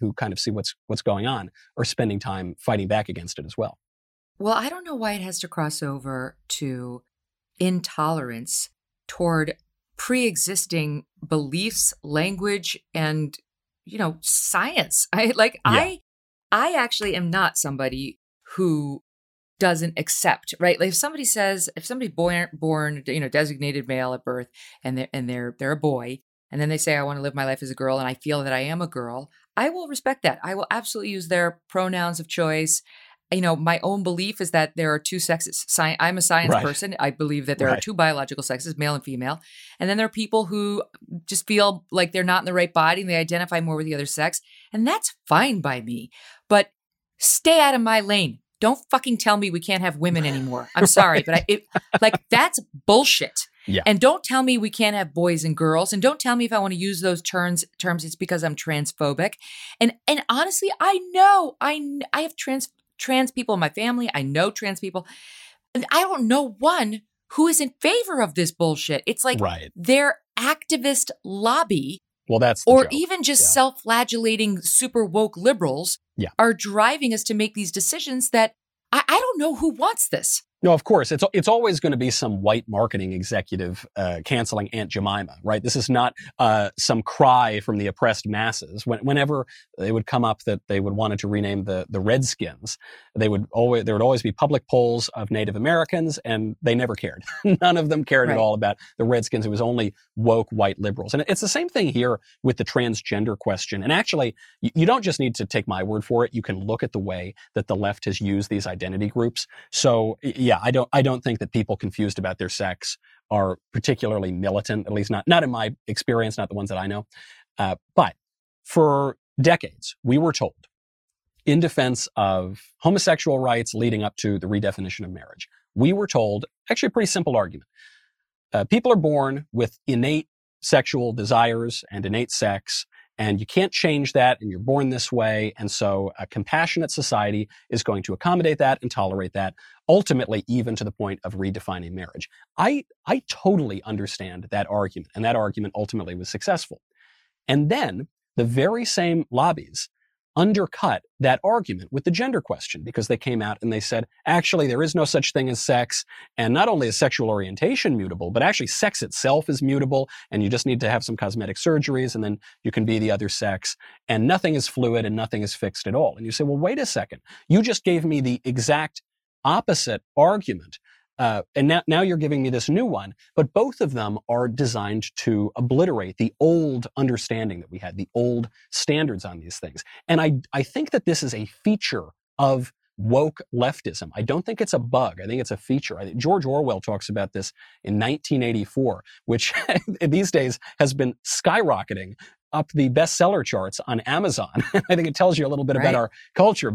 who kind of see what's what's going on are spending time fighting back against it as well. Well, I don't know why it has to cross over to intolerance toward pre-existing beliefs, language, and you know, science. I like yeah. I I actually am not somebody who doesn't accept, right? Like if somebody says, if somebody born born, you know, designated male at birth and they're and they're they're a boy, and then they say, I want to live my life as a girl and I feel that I am a girl, I will respect that. I will absolutely use their pronouns of choice you know, my own belief is that there are two sexes. Sci- I'm a science right. person. I believe that there right. are two biological sexes, male and female. And then there are people who just feel like they're not in the right body and they identify more with the other sex. And that's fine by me. But stay out of my lane. Don't fucking tell me we can't have women anymore. I'm sorry, but I, it, like that's bullshit. Yeah. And don't tell me we can't have boys and girls. And don't tell me if I want to use those terms terms it's because I'm transphobic. And and honestly, I know I I have trans trans people in my family. I know trans people. And I don't know one who is in favor of this bullshit. It's like right. their activist lobby. Well, that's or joke. even just yeah. self-flagellating super woke liberals yeah. are driving us to make these decisions that I, I don't know who wants this. No, of course. It's, it's always going to be some white marketing executive uh, canceling Aunt Jemima, right? This is not uh, some cry from the oppressed masses. When, whenever they would come up that they would wanted to rename the, the Redskins, they would always, there would always be public polls of Native Americans, and they never cared. None of them cared right. at all about the Redskins. It was only woke white liberals. And it's the same thing here with the transgender question. And actually, you, you don't just need to take my word for it. You can look at the way that the left has used these identity groups. So, yeah, I don't I don't think that people confused about their sex are particularly militant, at least not not in my experience, not the ones that I know. Uh, but for decades, we were told in defense of homosexual rights leading up to the redefinition of marriage, we were told actually a pretty simple argument. Uh, people are born with innate sexual desires and innate sex, and you can't change that, and you're born this way. And so a compassionate society is going to accommodate that and tolerate that, ultimately, even to the point of redefining marriage. I, I totally understand that argument, and that argument ultimately was successful. And then the very same lobbies undercut that argument with the gender question because they came out and they said, actually, there is no such thing as sex. And not only is sexual orientation mutable, but actually sex itself is mutable. And you just need to have some cosmetic surgeries and then you can be the other sex. And nothing is fluid and nothing is fixed at all. And you say, well, wait a second. You just gave me the exact opposite argument uh, and now, now you're giving me this new one, but both of them are designed to obliterate the old understanding that we had, the old standards on these things. And I, I think that this is a feature of woke leftism. I don't think it's a bug. I think it's a feature. I, George Orwell talks about this in 1984, which these days has been skyrocketing up the bestseller charts on Amazon. I think it tells you a little bit right. about our culture.